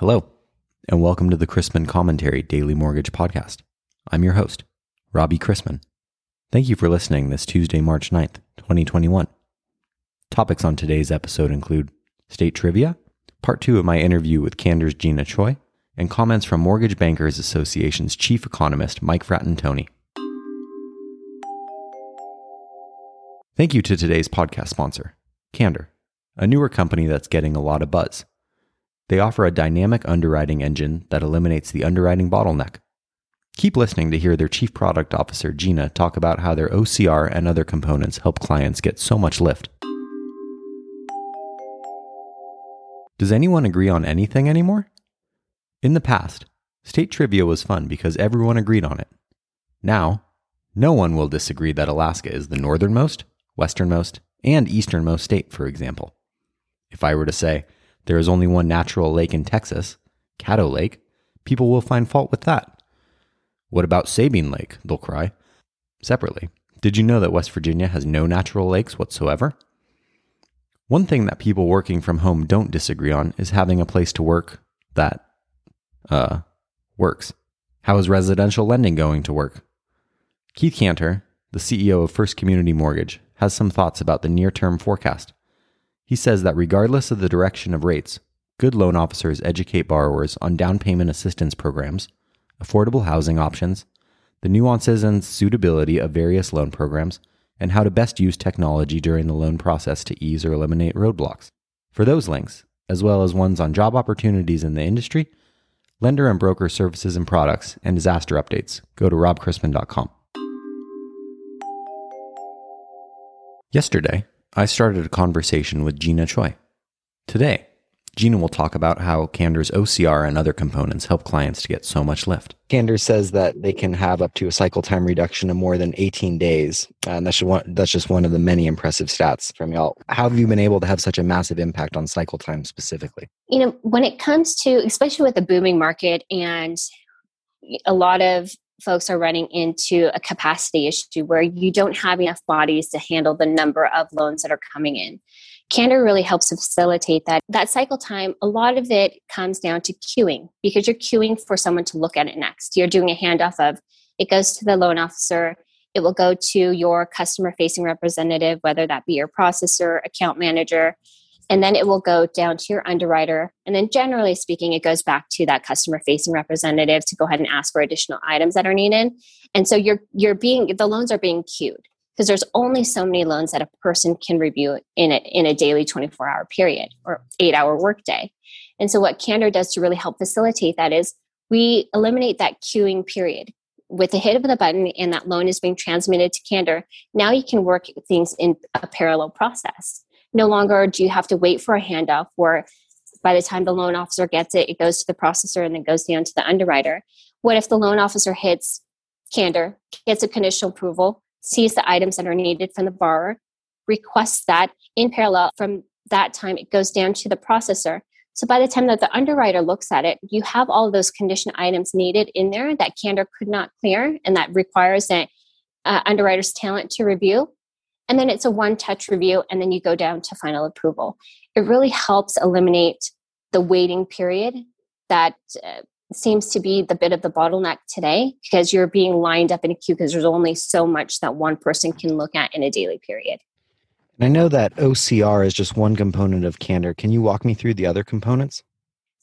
Hello, and welcome to the Chrisman Commentary Daily Mortgage Podcast. I'm your host, Robbie Chrisman. Thank you for listening this Tuesday, March 9th, 2021. Topics on today's episode include state trivia, part two of my interview with Candor's Gina Choi, and comments from Mortgage Bankers Association's chief economist, Mike Fratantoni. Thank you to today's podcast sponsor, Candor, a newer company that's getting a lot of buzz. They offer a dynamic underwriting engine that eliminates the underwriting bottleneck. Keep listening to hear their Chief Product Officer, Gina, talk about how their OCR and other components help clients get so much lift. Does anyone agree on anything anymore? In the past, state trivia was fun because everyone agreed on it. Now, no one will disagree that Alaska is the northernmost, westernmost, and easternmost state, for example. If I were to say, there is only one natural lake in Texas, Caddo Lake, people will find fault with that. What about Sabine Lake? They'll cry. Separately, did you know that West Virginia has no natural lakes whatsoever? One thing that people working from home don't disagree on is having a place to work that, uh, works. How is residential lending going to work? Keith Canter, the CEO of First Community Mortgage, has some thoughts about the near term forecast. He says that regardless of the direction of rates, good loan officers educate borrowers on down payment assistance programs, affordable housing options, the nuances and suitability of various loan programs, and how to best use technology during the loan process to ease or eliminate roadblocks. For those links, as well as ones on job opportunities in the industry, lender and broker services and products, and disaster updates, go to robchrisman.com. Yesterday, I started a conversation with Gina Choi. Today, Gina will talk about how Candor's OCR and other components help clients to get so much lift. Candor says that they can have up to a cycle time reduction of more than 18 days. And that's just one, that's just one of the many impressive stats from y'all. How have you been able to have such a massive impact on cycle time specifically? You know, when it comes to, especially with the booming market and a lot of folks are running into a capacity issue where you don't have enough bodies to handle the number of loans that are coming in. Candor really helps facilitate that. That cycle time, a lot of it comes down to queuing because you're queuing for someone to look at it next. You're doing a handoff of it goes to the loan officer, it will go to your customer facing representative, whether that be your processor, account manager, and then it will go down to your underwriter. And then generally speaking it goes back to that customer facing representative to go ahead and ask for additional items that are needed. And so you're you're being the loans are being queued because there's only so many loans that a person can review in a, in a daily 24 hour period or 8 hour workday. And so what candor does to really help facilitate that is we eliminate that queuing period. With the hit of the button and that loan is being transmitted to candor now you can work things in a parallel process no longer do you have to wait for a handoff where by the time the loan officer gets it, it goes to the processor and then goes down to the underwriter. What if the loan officer hits candor, gets a conditional approval, sees the items that are needed from the borrower, requests that in parallel from that time, it goes down to the processor. So by the time that the underwriter looks at it, you have all those condition items needed in there that Candor could not clear and that requires an uh, underwriter's talent to review and then it's a one touch review and then you go down to final approval. It really helps eliminate the waiting period that uh, seems to be the bit of the bottleneck today because you're being lined up in a queue because there's only so much that one person can look at in a daily period. I know that ocr is just one component of candor. Can you walk me through the other components?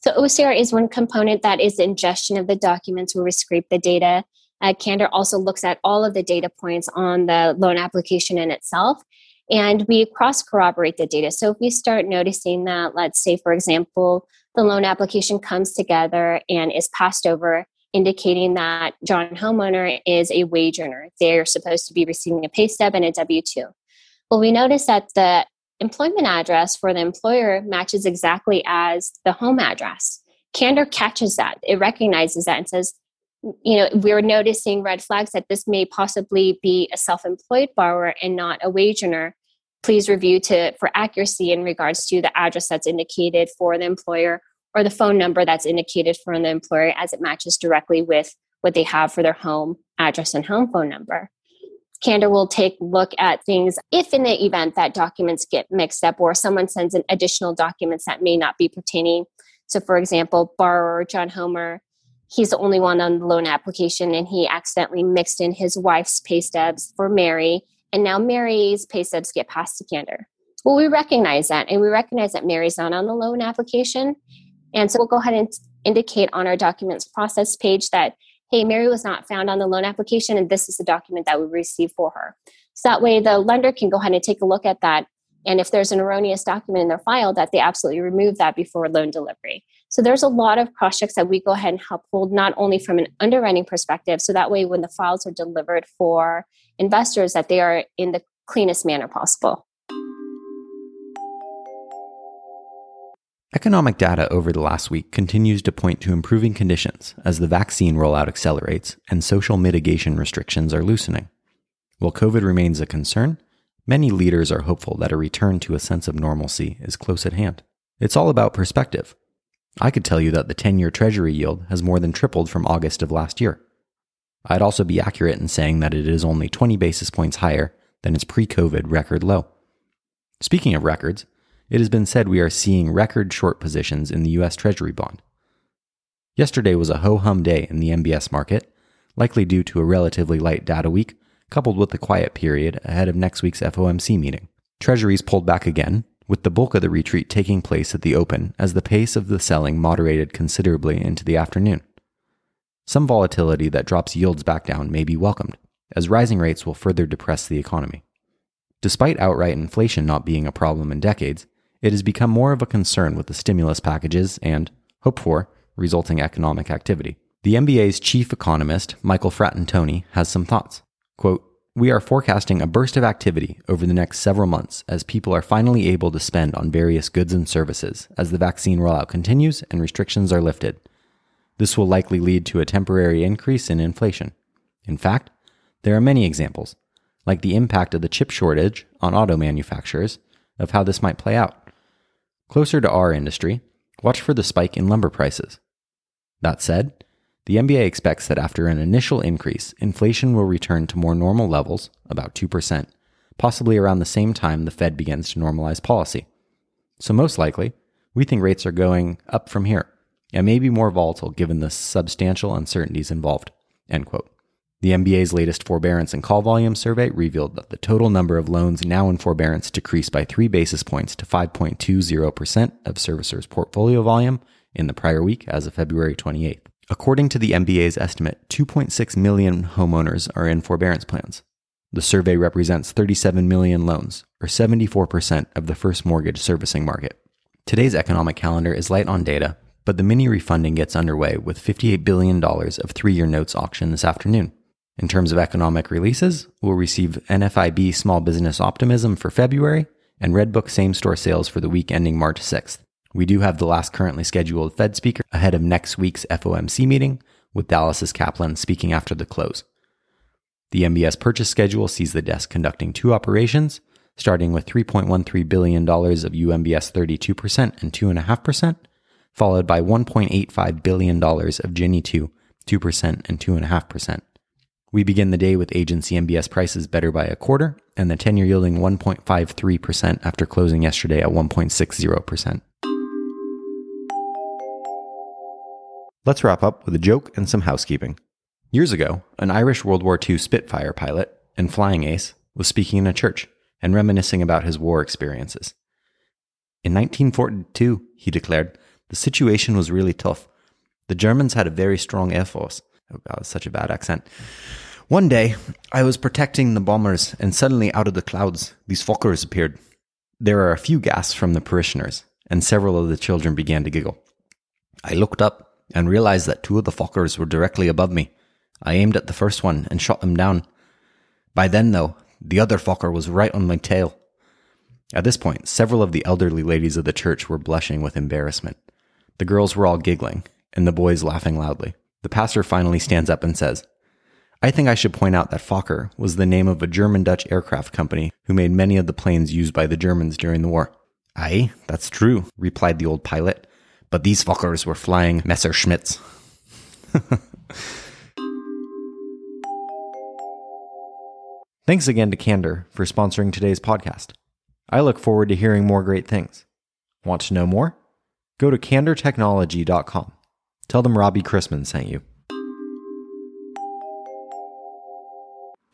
So ocr is one component that is ingestion of the documents where we scrape the data uh, Candor also looks at all of the data points on the loan application in itself, and we cross corroborate the data. So if we start noticing that, let's say, for example, the loan application comes together and is passed over, indicating that John homeowner is a wage earner, they're supposed to be receiving a pay stub and a W 2. Well, we notice that the employment address for the employer matches exactly as the home address. Candor catches that, it recognizes that and says, you know we're noticing red flags that this may possibly be a self-employed borrower and not a wage earner. Please review to for accuracy in regards to the address that's indicated for the employer or the phone number that's indicated for the employer as it matches directly with what they have for their home address and home phone number. Candor will take look at things if in the event that documents get mixed up or someone sends in additional documents that may not be pertaining. So, for example, borrower John Homer, he's the only one on the loan application, and he accidentally mixed in his wife's pay stubs for Mary, and now Mary's pay stubs get passed to Candor. Well, we recognize that, and we recognize that Mary's not on the loan application, and so we'll go ahead and indicate on our documents process page that hey, Mary was not found on the loan application, and this is the document that we received for her. So that way, the lender can go ahead and take a look at that and if there's an erroneous document in their file, that they absolutely remove that before loan delivery. So there's a lot of checks that we go ahead and help hold, not only from an underwriting perspective, so that way when the files are delivered for investors, that they are in the cleanest manner possible. Economic data over the last week continues to point to improving conditions as the vaccine rollout accelerates and social mitigation restrictions are loosening. While COVID remains a concern, Many leaders are hopeful that a return to a sense of normalcy is close at hand. It's all about perspective. I could tell you that the 10 year Treasury yield has more than tripled from August of last year. I'd also be accurate in saying that it is only 20 basis points higher than its pre COVID record low. Speaking of records, it has been said we are seeing record short positions in the US Treasury bond. Yesterday was a ho hum day in the MBS market, likely due to a relatively light data week coupled with the quiet period ahead of next week's FOMC meeting. Treasuries pulled back again, with the bulk of the retreat taking place at the open as the pace of the selling moderated considerably into the afternoon. Some volatility that drops yields back down may be welcomed, as rising rates will further depress the economy. Despite outright inflation not being a problem in decades, it has become more of a concern with the stimulus packages and, hoped for, resulting economic activity. The MBA's chief economist, Michael Fratantoni, has some thoughts. Quote, we are forecasting a burst of activity over the next several months as people are finally able to spend on various goods and services as the vaccine rollout continues and restrictions are lifted. This will likely lead to a temporary increase in inflation. In fact, there are many examples, like the impact of the chip shortage on auto manufacturers, of how this might play out. Closer to our industry, watch for the spike in lumber prices. That said, the MBA expects that after an initial increase, inflation will return to more normal levels, about 2%, possibly around the same time the Fed begins to normalize policy. So, most likely, we think rates are going up from here and may be more volatile given the substantial uncertainties involved. End quote. The MBA's latest forbearance and call volume survey revealed that the total number of loans now in forbearance decreased by three basis points to 5.20% of servicers' portfolio volume in the prior week as of February 28th. According to the MBA's estimate, 2.6 million homeowners are in forbearance plans. The survey represents 37 million loans, or 74% of the first mortgage servicing market. Today's economic calendar is light on data, but the mini refunding gets underway with $58 billion of three year notes auction this afternoon. In terms of economic releases, we'll receive NFIB Small Business Optimism for February and Redbook Same Store Sales for the week ending March 6th. We do have the last currently scheduled Fed speaker ahead of next week's FOMC meeting, with Dallas's Kaplan speaking after the close. The MBS purchase schedule sees the desk conducting two operations, starting with $3.13 billion of UMBS 32% and 2.5%, followed by $1.85 billion of Ginnie 2, 2% and 2.5%. We begin the day with agency MBS prices better by a quarter, and the 10 year yielding 1.53% after closing yesterday at 1.60%. Let's wrap up with a joke and some housekeeping. Years ago, an Irish World War II Spitfire pilot and flying ace was speaking in a church and reminiscing about his war experiences. In 1942, he declared, the situation was really tough. The Germans had a very strong air force. Oh god, such a bad accent. One day, I was protecting the bombers, and suddenly out of the clouds, these Fokkers appeared. There are a few gasps from the parishioners, and several of the children began to giggle. I looked up and realized that two of the Fokkers were directly above me. I aimed at the first one and shot him down. By then, though, the other Fokker was right on my tail. At this point, several of the elderly ladies of the church were blushing with embarrassment. The girls were all giggling, and the boys laughing loudly. The pastor finally stands up and says, I think I should point out that Fokker was the name of a German Dutch aircraft company who made many of the planes used by the Germans during the war. Aye, that's true, replied the old pilot but these fuckers were flying Messerschmitts. Thanks again to Candor for sponsoring today's podcast. I look forward to hearing more great things. Want to know more? Go to candortechnology.com. Tell them Robbie Chrisman sent you.